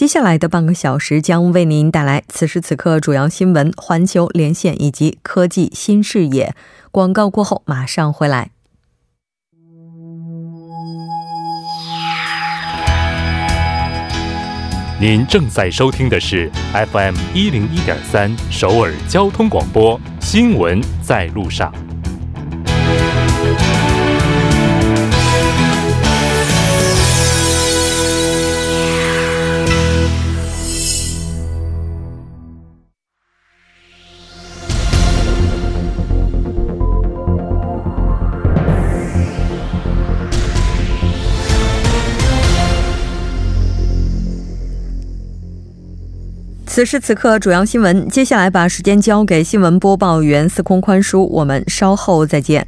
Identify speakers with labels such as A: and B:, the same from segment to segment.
A: 接下来的半个小时将为您带来此时此刻主要新闻、环球连线以及科技新视野。广告过后马上回来。
B: 您正在收听的是 FM 一零一点三首尔交通广播新闻在路上。
A: 此时此刻，主要新闻。接下来把时间交给新闻播报员司空宽叔，我们稍后再见。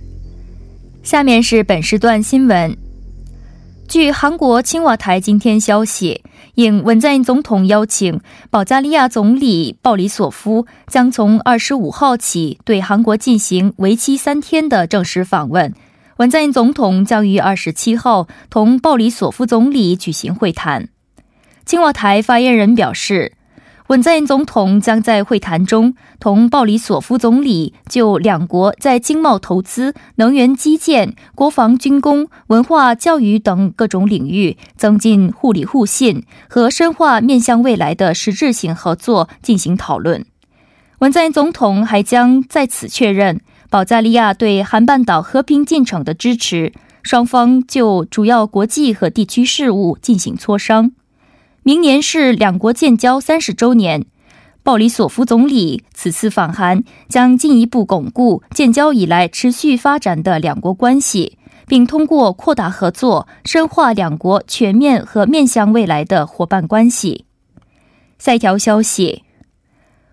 C: 下面是本时段新闻。据韩国青瓦台今天消息，应文在寅总统邀请，保加利亚总理鲍里索夫将从二十五号起对韩国进行为期三天的正式访问。文在寅总统将于二十七号同鲍里索夫总理举行会谈。青瓦台发言人表示。文在寅总统将在会谈中同鲍里索夫总理就两国在经贸投资、能源基建、国防军工、文化教育等各种领域增进互利互信和深化面向未来的实质性合作进行讨论。文在寅总统还将在此确认保加利亚对韩半岛和平进程的支持，双方就主要国际和地区事务进行磋商。明年是两国建交三十周年，鲍里索夫总理此次访韩将进一步巩固建交以来持续发展的两国关系，并通过扩大合作，深化两国全面和面向未来的伙伴关系。下一条消息，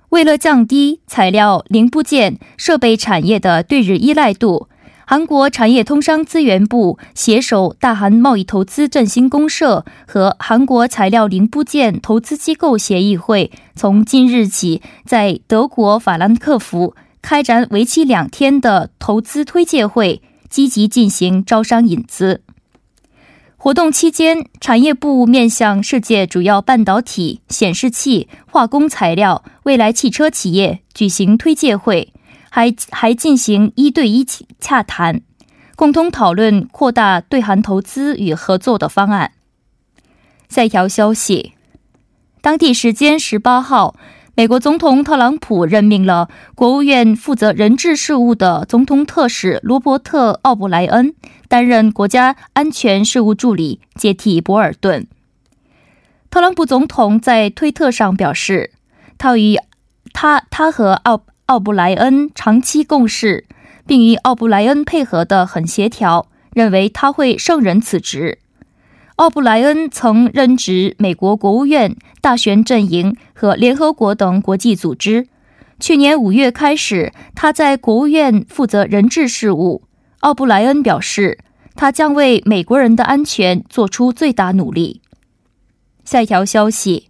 C: 为了降低材料、零部件、设备产业的对日依赖度。韩国产业通商资源部携手大韩贸易投资振兴公社和韩国材料零部件投资机构协议会，从今日起在德国法兰克福开展为期两天的投资推介会，积极进行招商引资。活动期间，产业部面向世界主要半导体、显示器、化工材料、未来汽车企业举行推介会。还还进行一对一洽谈，共同讨论扩大对韩投资与合作的方案。下一条消息，当地时间十八号，美国总统特朗普任命了国务院负责人质事务的总统特使罗伯特·奥布莱恩担任国家安全事务助理，接替博尔顿。特朗普总统在推特上表示，他与他他和奥。奥布莱恩长期共事，并与奥布莱恩配合得很协调，认为他会胜任此职。奥布莱恩曾任职美国国务院、大选阵营和联合国等国际组织。去年五月开始，他在国务院负责人质事务。奥布莱恩表示，他将为美国人的安全做出最大努力。下一条消息。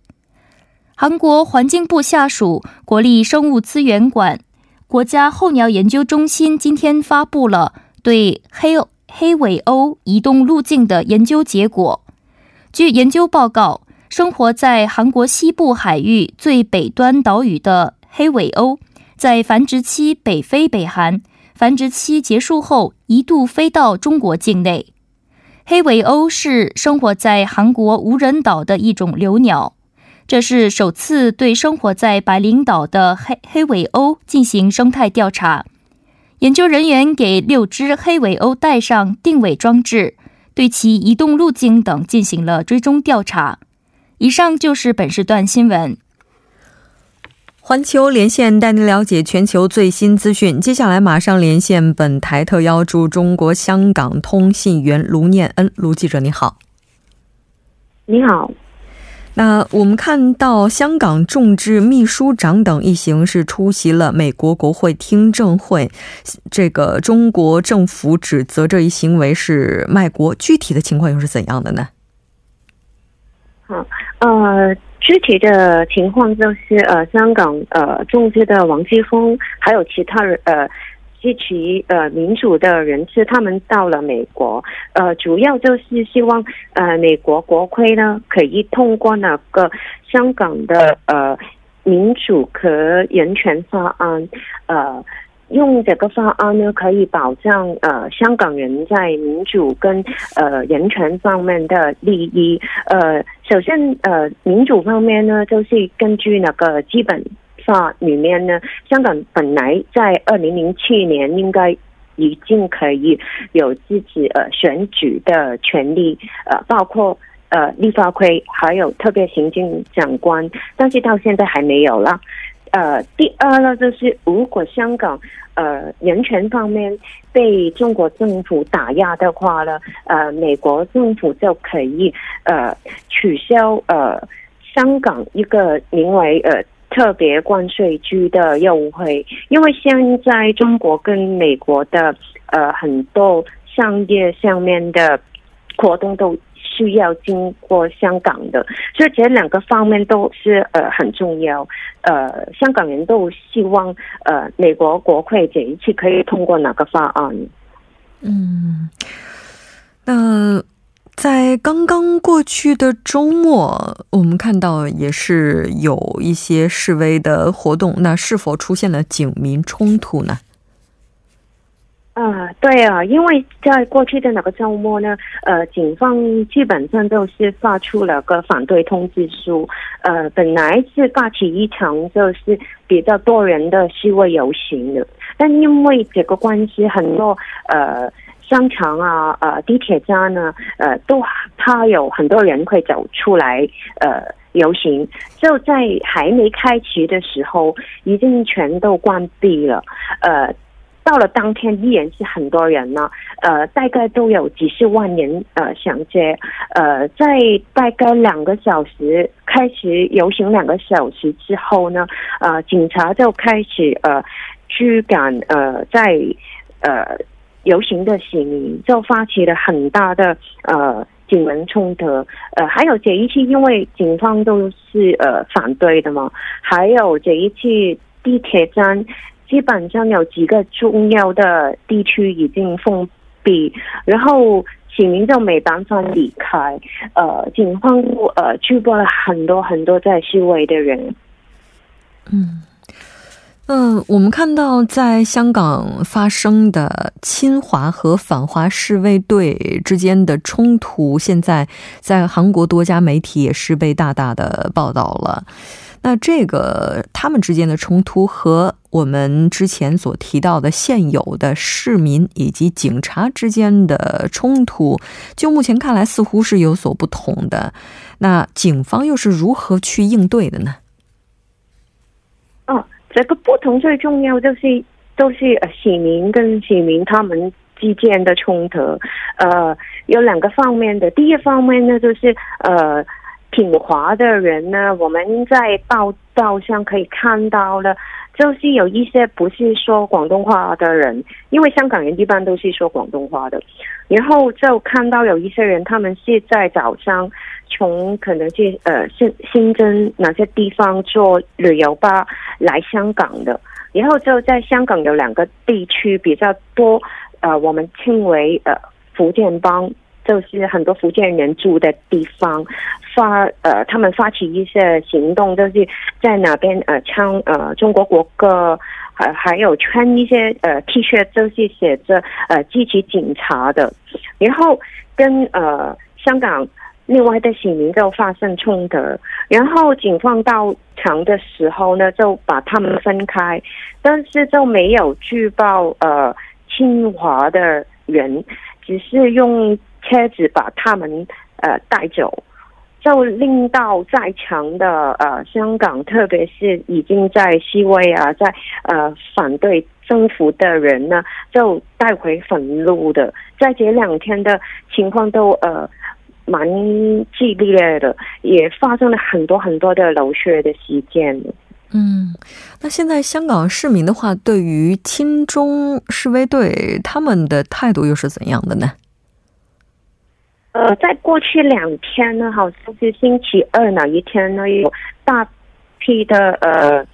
C: 韩国环境部下属国立生物资源馆国家候鸟研究中心今天发布了对黑黑尾鸥移动路径的研究结果。据研究报告，生活在韩国西部海域最北端岛屿的黑尾鸥，在繁殖期北飞北韩，繁殖期结束后一度飞到中国境内。黑尾鸥是生活在韩国无人岛的一种留鸟。这是首次对生活在白领岛的黑黑尾鸥进行生态调查。研究人员给六只黑尾鸥带上定位装置，对其移动路径等进行了追踪调查。以上就是本时段新闻。
A: 环球连线带您了解全球最新资讯。接下来马上连线本台特邀驻中国香港通信员卢念恩，卢记者你好。
D: 你好。
A: 那我们看到香港众志秘书长等一行是出席了美国国会听证会，这个中国政府指责这一行为是卖国，具体的情况又是怎样的呢？
D: 好，呃，具体的情况就是呃，香港呃，众志的王继峰还有其他人呃。支持呃民主的人士，他们到了美国，呃，主要就是希望呃美国国会呢可以通过那个香港的呃民主和人权法案，呃，用这个法案呢可以保障呃香港人在民主跟呃人权方面的利益。呃，首先呃民主方面呢，就是根据那个基本。里面呢，香港本来在二零零七年应该已经可以有自己呃选举的权利，呃，包括呃立法会还有特别行政长官，但是到现在还没有了。呃，第二呢，就是如果香港呃人权方面被中国政府打压的话呢，呃，美国政府就可以呃取消呃香港一个名为呃。特别关税区的优惠，因为现在中国跟美国的呃很多商业上面的活动都需要经过香港的，所以这两个方面都是呃很重要。呃，香港人都希望呃美国国会这一次可以通过哪个法案？
A: 嗯，那。在刚刚过去的周末，我们看到也是有一些示威的活动。那是否出现了警民冲突呢？
D: 啊，对啊，因为在过去的那个周末呢，呃，警方基本上都是发出了个反对通知书。呃，本来是发起一场就是比较多人的示威游行的，但因为这个关系，很多呃。商场啊，呃，地铁站呢，呃，都怕有很多人会走出来，呃，游行。就在还没开启的时候，已经全都关闭了。呃，到了当天依然是很多人呢，呃，大概都有几十万人呃上街。呃，在大概两个小时开始游行两个小时之后呢，呃，警察就开始呃驱赶呃在呃。游行的市民就发起了很大的呃警民冲突，呃，还有这一次因为警方都是呃反对的嘛，还有这一次地铁站基本上有几个重要的地区已经封闭，然后市民就没办法离开，呃，警方呃拘捕了很多很多在示威的人，
A: 嗯。嗯，我们看到在香港发生的亲华和反华示威队之间的冲突，现在在韩国多家媒体也是被大大的报道了。那这个他们之间的冲突和我们之前所提到的现有的市民以及警察之间的冲突，就目前看来似乎是有所不同的。那警方又是如何去应对的呢？
D: 这个不同最重要就是都是呃市民跟市民他们之间的冲突，呃有两个方面的。第一方面呢，就是呃挺华的人呢，我们在报道上可以看到了，就是有一些不是说广东话的人，因为香港人一般都是说广东话的，然后就看到有一些人，他们是在早上。从可能是呃新新增哪些地方做旅游吧来香港的，然后就在香港有两个地区比较多，呃，我们称为呃福建帮，就是很多福建人住的地方，发呃他们发起一些行动，就是在那边呃唱呃中国国歌，还还有穿一些呃 T 恤，就是写着呃支持警察的，然后跟呃香港。另外的市民就发生冲突，然后警方到场的时候呢，就把他们分开，但是就没有举报呃侵华的人，只是用车子把他们呃带走，就令到在场的呃香港，特别是已经在示威啊，在呃反对政府的人呢，就带回愤怒的，在这两天的情况都呃。蛮激烈的，也发生了很多很多的流血的事件。
A: 嗯，那现在香港市民的话，对于亲中示威队他们的态度又是怎样的呢？
D: 呃，在过去两天呢，好像是星期二那一天呢，有大批的呃。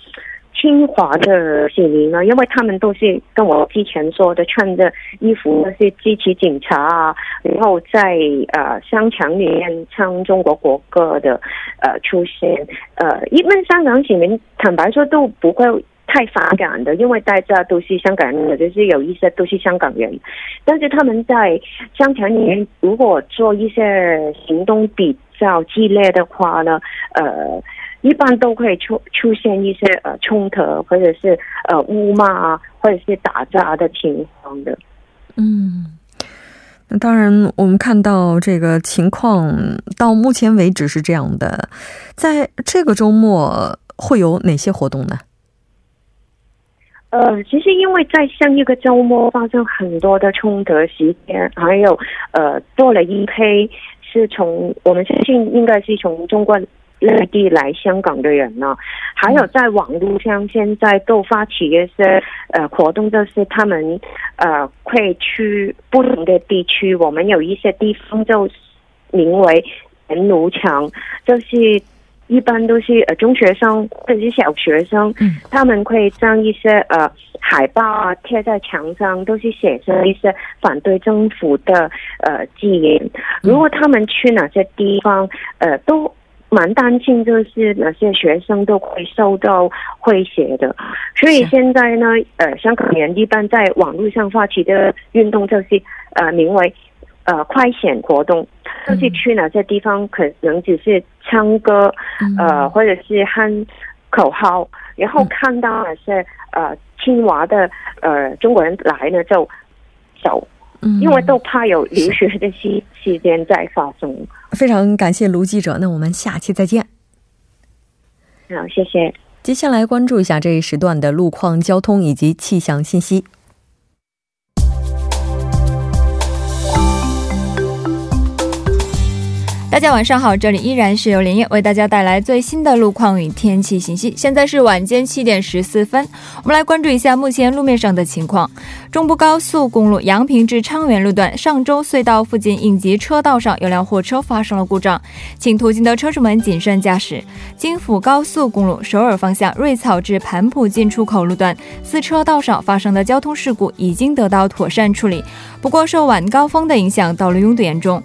D: 清华的市民呢，因为他们都是跟我之前说的，穿着衣服那些支持警察啊，然后在呃商场里面唱中国国歌的呃出现，呃，一般香港市民坦白说都不会太反感的，因为大家都是香港人，就是有一些都是香港人，但是他们在商场里面如果做一些行动比较激烈的话呢，呃。一般都会出出现一些呃冲突，或者是呃污骂啊，或者是打架的情况的。
A: 嗯，那当然，我们看到这个情况到目前为止是这样的。在这个周末会有哪些活动呢？
D: 呃，其实因为在上一个周末发生很多的冲突事件，还有呃做了一批是从我们相信应该是从中国。内地来香港的人呢，还有在网络上现在都发起一些呃活动，就是他们呃会去不同的地区，我们有一些地方就名为人奴墙，就是一般都是呃中学生或者是小学生，他们会将一些呃海报啊贴在墙上，都是写着一些反对政府的呃字眼。如果他们去哪些地方，呃都。蛮担心，就是哪些学生都会受到威胁的，所以现在呢，呃，香港人一般在网络上发起的运动就是呃，名为呃快显活动，就是去哪些地方可能只是唱歌，呃，或者是喊口号，然后看到那些呃清华的呃中国人来呢，就走。因为都怕有留学的事事件再发生。
A: 非常感谢卢记者，那我们下期再见。
D: 好，谢谢。
A: 接下来关注一下这一时段的路况、交通以及气象信息。
E: 大家晚上好，这里依然是由连夜为大家带来最新的路况与天气信息。现在是晚间七点十四分，我们来关注一下目前路面上的情况。中部高速公路阳平至昌原路段上周隧道附近应急车道上有辆货车发生了故障，请途经的车主们谨慎驾驶。京福高速公路首尔方向瑞草至盘浦进出口路段四车道上发生的交通事故已经得到妥善处理，不过受晚高峰的影响，道路拥堵严重。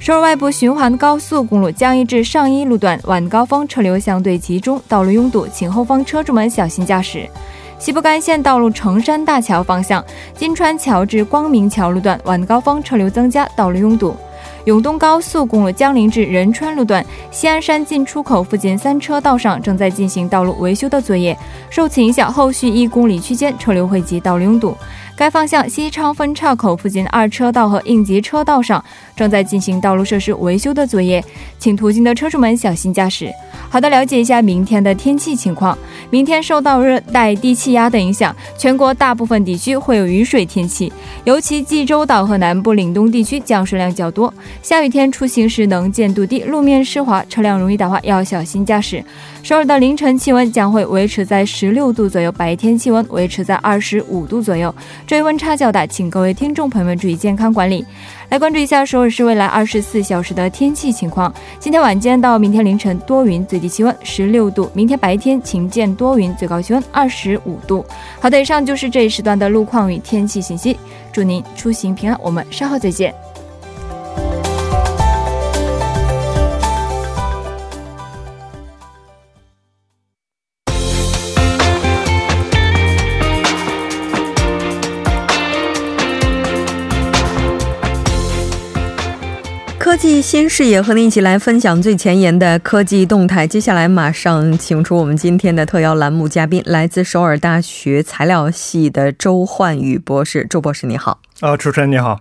E: 首尔外部循环高速公路江一至上一路段晚高峰车流相对集中，道路拥堵，请后方车主们小心驾驶。西部干线道路成山大桥方向金川桥至光明桥路段晚高峰车流增加，道路拥堵。永东高速公路江陵至仁川路段西安山进出口附近三车道上正在进行道路维修的作业，受此影响，后续一公里区间车流汇集，道路拥堵。该方向西昌分岔口附近二车道和应急车道上正在进行道路设施维修的作业，请途经的车主们小心驾驶。好的，了解一下明天的天气情况。明天受到热带低气压的影响，全国大部分地区会有雨水天气，尤其济州岛和南部岭东地区降水量较多。下雨天出行时能见度低，路面湿滑，车辆容易打滑，要小心驾驶。首尔的凌晨气温将会维持在十六度左右，白天气温维持在二十五度左右。这一温差较大，请各位听众朋友们注意健康管理。来关注一下首尔市未来二十四小时的天气情况。今天晚间到明天凌晨多云，最低气温十六度；明天白天晴间多云，最高气温二十五度。好的，以上就是这一时段的路况与天气信息。祝您出行平安，我们稍后再见。
A: 科技新视野和您一起来分享最前沿的科技动态。接下来马上请出我们今天的特邀栏目嘉宾，来自首尔大学材料系的周焕宇博士。周博士，你好！
F: 啊，主持人你好，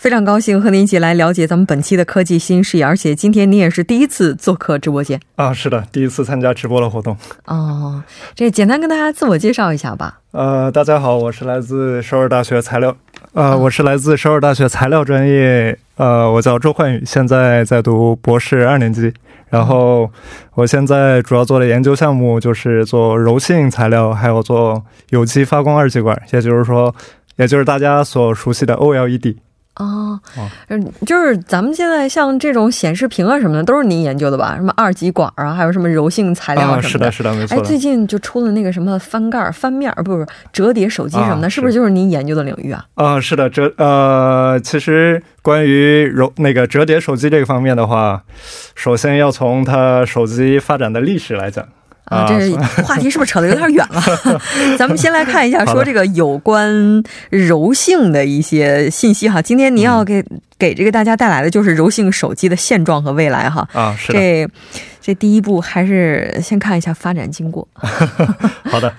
A: 非常高兴和您一起来了解咱们本期的科技新视野。而且今天您也是第一次做客直播间
F: 啊，是的，第一次参加直播的活动。
A: 哦，这简单跟大家自我介绍一下吧。
F: 呃，大家好，我是来自首尔大学材料，呃，我是来自首尔大学材料专业。呃，我叫周焕宇，现在在读博士二年级。然后我现在主要做的研究项目就是做柔性材料，还有做有机发光二极管，也就是说，也就是大家所熟悉的 OLED。
A: 哦，嗯，就是咱们现在像这种显示屏啊什么的，都是您研究的吧？什么二极管啊，还有什么柔性材料什么的。
F: 是的，是的，没错。
A: 哎，最近就出了那个什么翻盖、翻面，不是折叠手机什么的，是不是就是您研究的领域啊？
F: 啊，是的，折呃，其实关于柔那个折叠手机这个方面的话，首先要从它手机发展的历史来讲。
A: 啊，这话题是不是扯得有点远了？咱们先来看一下，说这个有关柔性的一些信息哈。今天您要给给这个大家带来的就是柔性手机的现状和未来哈。
F: 啊，是
A: 的。这这第一步还是先看一下发展经过。
F: 好的。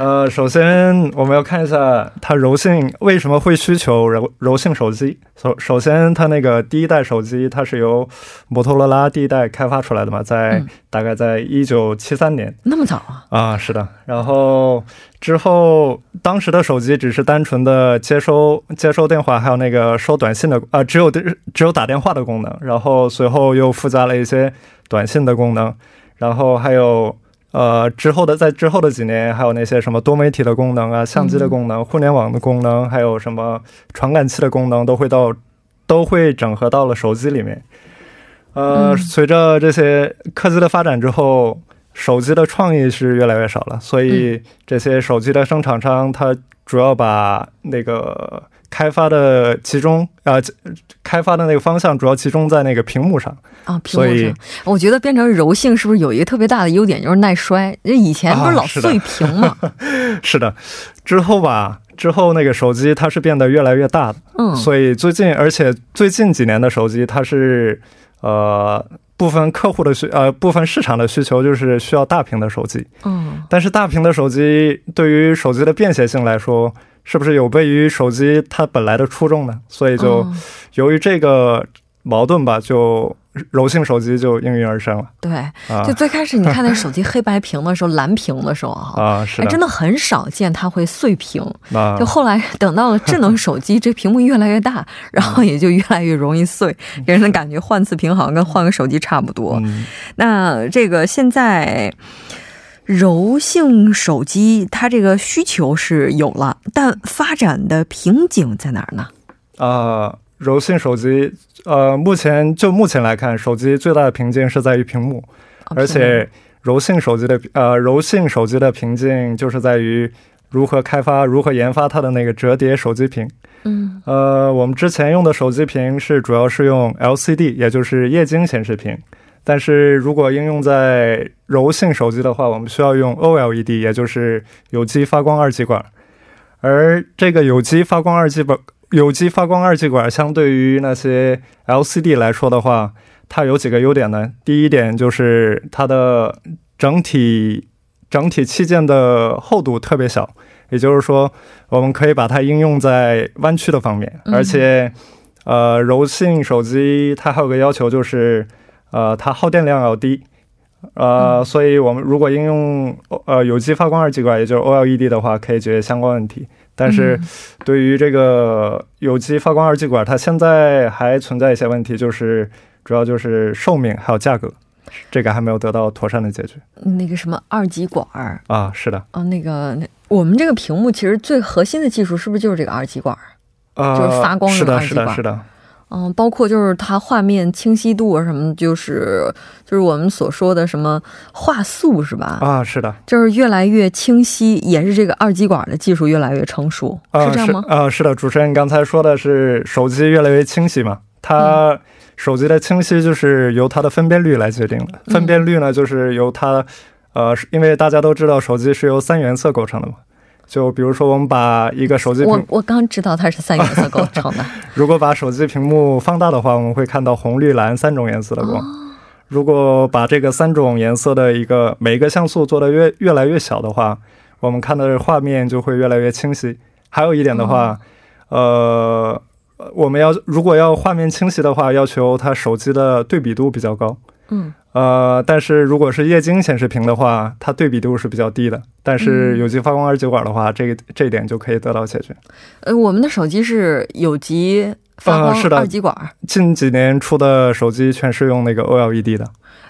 F: 呃，首先我们要看一下它柔性为什么会需求柔柔性手机。首首先，它那个第一代手机它是由摩托罗拉第一代开发出来的嘛，在大概在一九七三年，
A: 那么早啊？
F: 啊，是的。然后之后，当时的手机只是单纯的接收接收电话，还有那个收短信的啊，只有只有打电话的功能。然后随后又附加了一些短信的功能，然后还有。呃，之后的在之后的几年，还有那些什么多媒体的功能啊、相机的功能、互联网的功能，还有什么传感器的功能，都会到都会整合到了手机里面。呃，随着这些科技的发展之后，手机的创意是越来越少了，所以这些手机的生产商，它主要把那个。开发的集中啊，开发的那个方向主要集中在那个屏幕上
A: 啊，屏幕上。我觉得变成柔性是不是有一个特别大的优点，就是耐摔？那以前不是老碎屏吗？
F: 是的，之后吧，之后那个手机它是变得越来越大的，嗯，所以最近，而且最近几年的手机，它是呃部分客户的需呃部分市场的需求就是需要大屏的手机，嗯，但是大屏的手机对于手机的便携性来说。是不是有悖于手机它本来的初衷呢？所以就由于这个矛盾吧，就柔性手机就应运而生了。
A: 对，就最开始你看那手机黑白屏的时候，蓝屏的时候 啊，
F: 是
A: 真的很少见它会碎屏。就后来等到了智能手机，这屏幕越来越大，然后也就越来越容易碎，给人的感觉换次屏好像跟换个手机差不多。那这个现在。柔性手机，它这个需求是有了，但发展的瓶颈在哪儿呢？
F: 啊，柔性手机，呃，目前就目前来看，手机最大的瓶颈是在于屏幕，而且柔性手机的呃，柔性手机的瓶颈就是在于如何开发、如何研发它的那个折叠手机屏。嗯，呃，我们之前用的手机屏是主要是用 LCD，也就是液晶显示屏。但是如果应用在柔性手机的话，我们需要用 OLED，也就是有机发光二极管。而这个有机发光二极管，有机发光二极管相对于那些 LCD 来说的话，它有几个优点呢？第一点就是它的整体整体器件的厚度特别小，也就是说，我们可以把它应用在弯曲的方面。而且，呃，柔性手机它还有个要求就是。呃，它耗电量要低，呃，所以我们如果应用呃有机发光二极管，也就是 OLED 的话，可以解决相关问题。但是，对于这个有机发光二极管，它现在还存在一些问题，就是主要就是寿命还有价格，这个还没有得到妥善的解决。
A: 那个什么二极管儿
F: 啊，是的，
A: 啊，那个那我们这个屏幕其实最核心的技术是不是就是这个二极管？
F: 啊，
A: 就是发光
F: 的二极管，是的，是的。
A: 嗯，包括就是它画面清晰度啊什么，就是就是我们所说的什么画素是吧？
F: 啊，是的，
A: 就是越来越清晰，也是这个二极管的技术越来越成熟，是这样吗？
F: 啊，是的，主持人刚才说的是手机越来越清晰嘛？它手机的清晰就是由它的分辨率来决定的，分辨率呢就是由它，呃，因为大家都知道手机是由三原色构成的嘛。就比如说，我们把一个手机，
A: 我我刚知道它是三原色构成的。
F: 如果把手机屏幕放大的话，我们会看到红、绿、蓝三种颜色的光。如果把这个三种颜色的一个每一个像素做的越越来越小的话，我们看到的画面就会越来越清晰。还有一点的话，呃，我们要如果要画面清晰的话，要求它手机的对比度比较高。嗯，呃，但是如果是液晶显示屏的话，它对比度是比较低的。但是有机发光二极管的话，这个这一点就可以得到解决。
A: 呃，我们的手机是有机发光二极管。
F: 近几年出的手机全是用那个 OLED 的。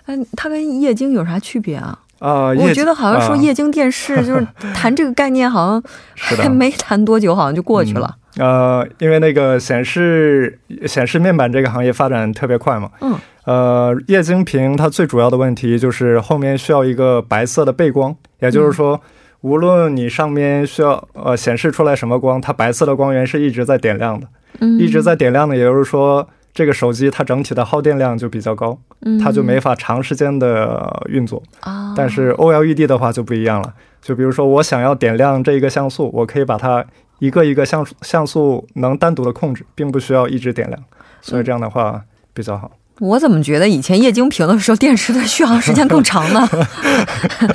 A: 嗯，它跟液晶有啥区别啊？啊，我觉得好像说液晶电视就是谈这个概念，好像 还没谈多久，好像就过去了。
F: 呃，因为那个显示显示面板这个行业发展特别快嘛。嗯。呃，液晶屏它最主要的问题就是后面需要一个白色的背光，也就是说，无论你上面需要呃显示出来什么光，它白色的光源是一直在点亮的。嗯。一直在点亮的，也就是说。这个手机它整体的耗电量就比较高，它就没法长时间的运作。但是 OLED 的话就不一样了，就比如说我想要点亮这一个像素，我可以把它一个一个像像素能单独的控制，并不需要一直点亮，所以这样的话比较好。
A: 我怎么觉得以前液晶屏的时候，电池的续航时间更长呢？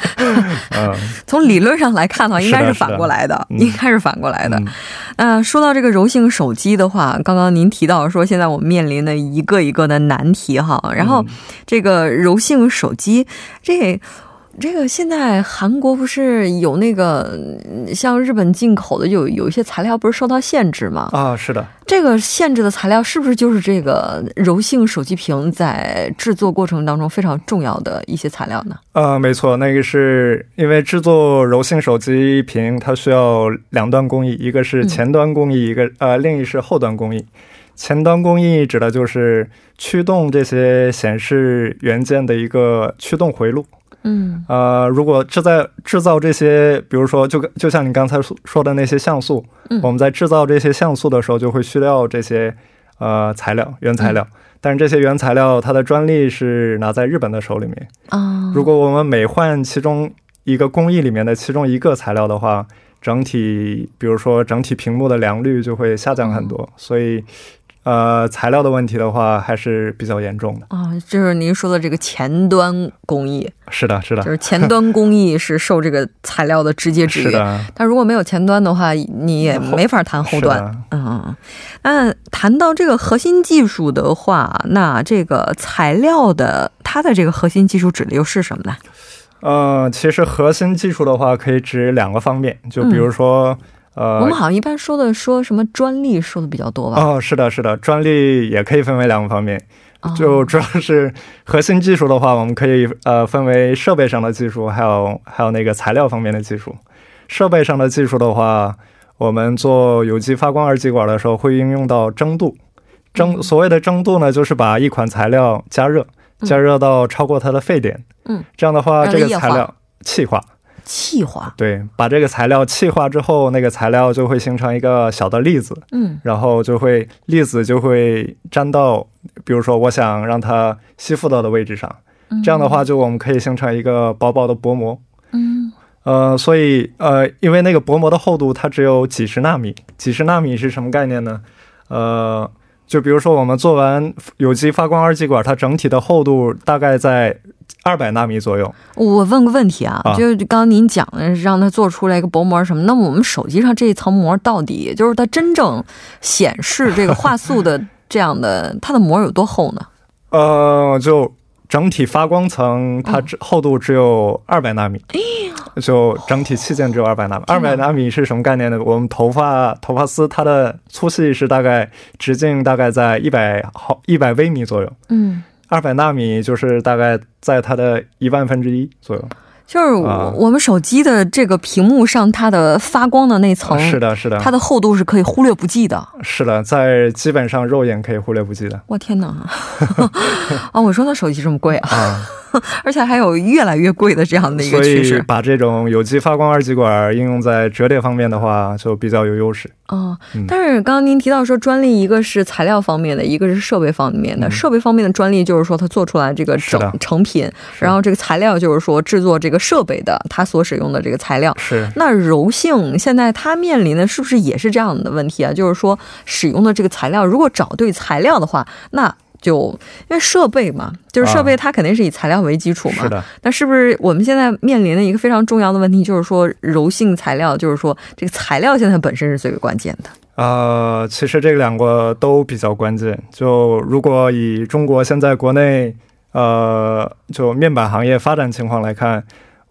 A: 从理论上来看的话，应该是反过来的，应该是反过来的。那说到这个柔性手机的话，刚刚您提到说，现在我们面临的一个一个的难题哈，然后这个柔性手机这。这个现在韩国不是有那个像日本进口的有有一些材料不是受到限制吗？
F: 啊，是的。
A: 这个限制的材料是不是就是这个柔性手机屏在制作过程当中非常重要的一些材料呢？
F: 呃，没错，那个是因为制作柔性手机屏，它需要两段工艺，一个是前端工艺，一个呃，另一是后端工艺。前端工艺指的就是驱动这些显示元件的一个驱动回路。嗯，呃，如果制在制造这些，比如说，就就像你刚才说的那些像素，嗯，我们在制造这些像素的时候，就会需要这些呃材料原材料，但是这些原材料它的专利是拿在日本的手里面。啊。如果我们每换其中一个工艺里面的其中一个材料的话，整体比如说整体屏幕的良率就会下降很多，所以。呃，材料的问题的话还是比较严重的
A: 啊。就是您说的这个前端工艺，
F: 是的，是的，
A: 就是前端工艺是受这个材料的直接 制约。是的，但如果没有前端的话，你也没法谈后端。嗯，那谈到这个核心技术的话，那这个材料的它的这个核心技术指的又是什么呢？
F: 呃，其实核心技术的话可以指两个方面，就比如说。
A: 呃，我们好像一般说的说什么专利说的比较多吧？
F: 哦，是的，是的，专利也可以分为两个方面，就主要是核心技术的话，我们可以呃分为设备上的技术，还有还有那个材料方面的技术。设备上的技术的话，我们做有机发光二极管的时候会应用到蒸镀，蒸所谓的蒸镀呢，就是把一款材料加热，加热到超过它的沸点，嗯，这样的话这个材料气化。
A: 气化
F: 对，把这个材料气化之后，那个材料就会形成一个小的粒子，嗯，然后就会粒子就会粘到，比如说我想让它吸附到的位置上，这样的话就我们可以形成一个薄薄的薄膜，嗯，呃，所以呃，因为那个薄膜的厚度它只有几十纳米，几十纳米是什么概念呢？呃，就比如说我们做完有机发光二极管，它整体的厚度大概在。二百纳米左右。
A: 我问个问题啊，就是刚刚您讲的让它做出来一个薄膜什么？那么我们手机上这一层膜到底就是它真正显示这个画素的这样的，它的膜有多厚呢？
F: 呃，就整体发光层它只厚度只有二百纳米，就整体器件只有二百纳米。二百纳米是什么概念呢？我们头发头发丝它的粗细是大概直径大概在一百毫一百微米左右。嗯。二百纳米就是大概在它的一万分之一左右，
A: 就是我们手机的这个屏幕上它的发光的那层，
F: 是的，是的，
A: 它的厚度是可以忽略不计的。
F: 是的，在基本上肉眼可以忽略不计的。
A: 我天哪！啊，我说那手机这么贵啊！而且还有越来越贵的这样的一个趋势。
F: 所以把这种有机发光二极管应用在折叠方面的话，就比较有优势。
A: 哦，但是刚刚您提到说专利，一个是材料方面的，一个是设备方面的。设备方面的专利就是说它做出来这个整成品，然后这个材料就是说制作这个设备的它所使用的这个材料。
F: 是。
A: 那柔性现在它面临的是不是也是这样的问题啊？就是说使用的这个材料，如果找对材料的话，那。就因为设备嘛，就是设备它肯定是以材料为基础嘛。是的。那是不是我们现在面临的一个非常重要的问题，就是说柔性材料，就是说这个材料现在本身是最为关键的。
F: 呃，其实这两个都比较关键。就如果以中国现在国内呃，就面板行业发展情况来看，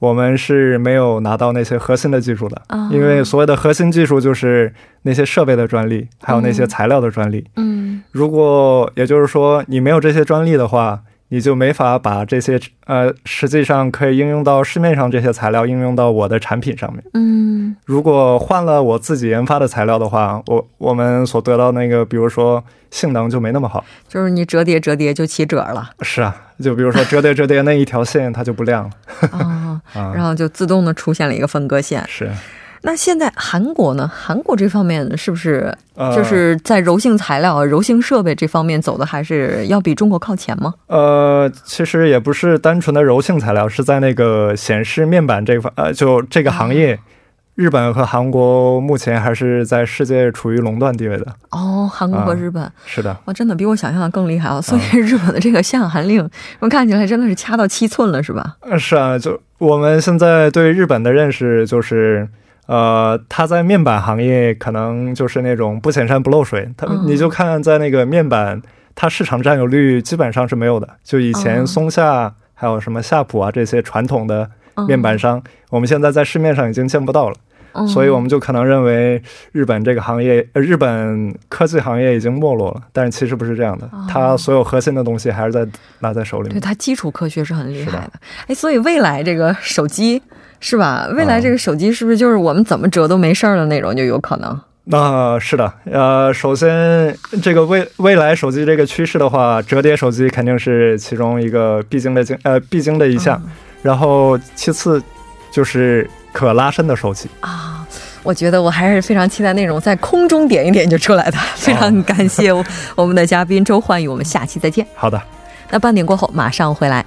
F: 我们是没有拿到那些核心的技术的，
A: 啊。
F: 因为所谓的核心技术就是那些设备的专利，还有那些材料的专利。
A: 嗯。
F: 如果也就是说你没有这些专利的话，你就没法把这些呃实际上可以应用到市面上这些材料应用到我的产品上面。
A: 嗯。
F: 如果换了我自己研发的材料的话，我我们所得到那个，比如说性能就没那么好。
A: 就是你折叠折叠就起褶了。
F: 是啊，就比如说折叠折叠那一条线它就不亮了。
A: 啊，
F: 啊。
A: 然后就自动的出现了一个分割线。
F: 是，
A: 那现在韩国呢？韩国这方面是不是
F: 呃，
A: 就是在柔性材料、柔性设备这方面走的还是要比中国靠前吗？
F: 呃，其实也不是单纯的柔性材料，是在那个显示面板这方，呃，就这个行业，日本和韩国目前还是在世界处于垄断地位的。
A: 哦，韩国和日本，
F: 是的，
A: 哇，真的比我想象的更厉害啊！所以日本的这个限韩令，我看起来真的是掐到七寸了，是吧？
F: 呃是啊，就我们现在对日本的认识就是。呃，它在面板行业可能就是那种不显山不漏水，它、
A: 哦
F: 你就看在那个面板，它市场占有率基本上是没有的。就以
A: 哦
F: 前松下、还有什么夏普啊这些传统的面板商，我们现在在市面上已经见不到了。
A: 嗯，
F: 所以我们就可能认为日本这个行业，呃，日本科技行业已经没落了，但是其实不是这样的，
A: 哦
F: 它所有核心的东西还是在拿在手里面。
A: 对它基础科学是很厉害的。哎，所以未来这个手机是吧？未
F: 嗯
A: 来这个手机是不是就是我们怎么折都没事儿的那种，就有可能？
F: 那、是的，呃，首先这个未未来手机这个趋势的话，折叠手机肯定是其中一个必经的经呃必经的一项，
A: 嗯
F: 然后其次就是可拉伸的手机。
A: 啊，我觉得我还是非常期待那种在空中点一点就出来的。非常感谢我 我们的嘉宾周焕宇，我们下期再见。
F: 好的。
A: 那半点过后马上回来。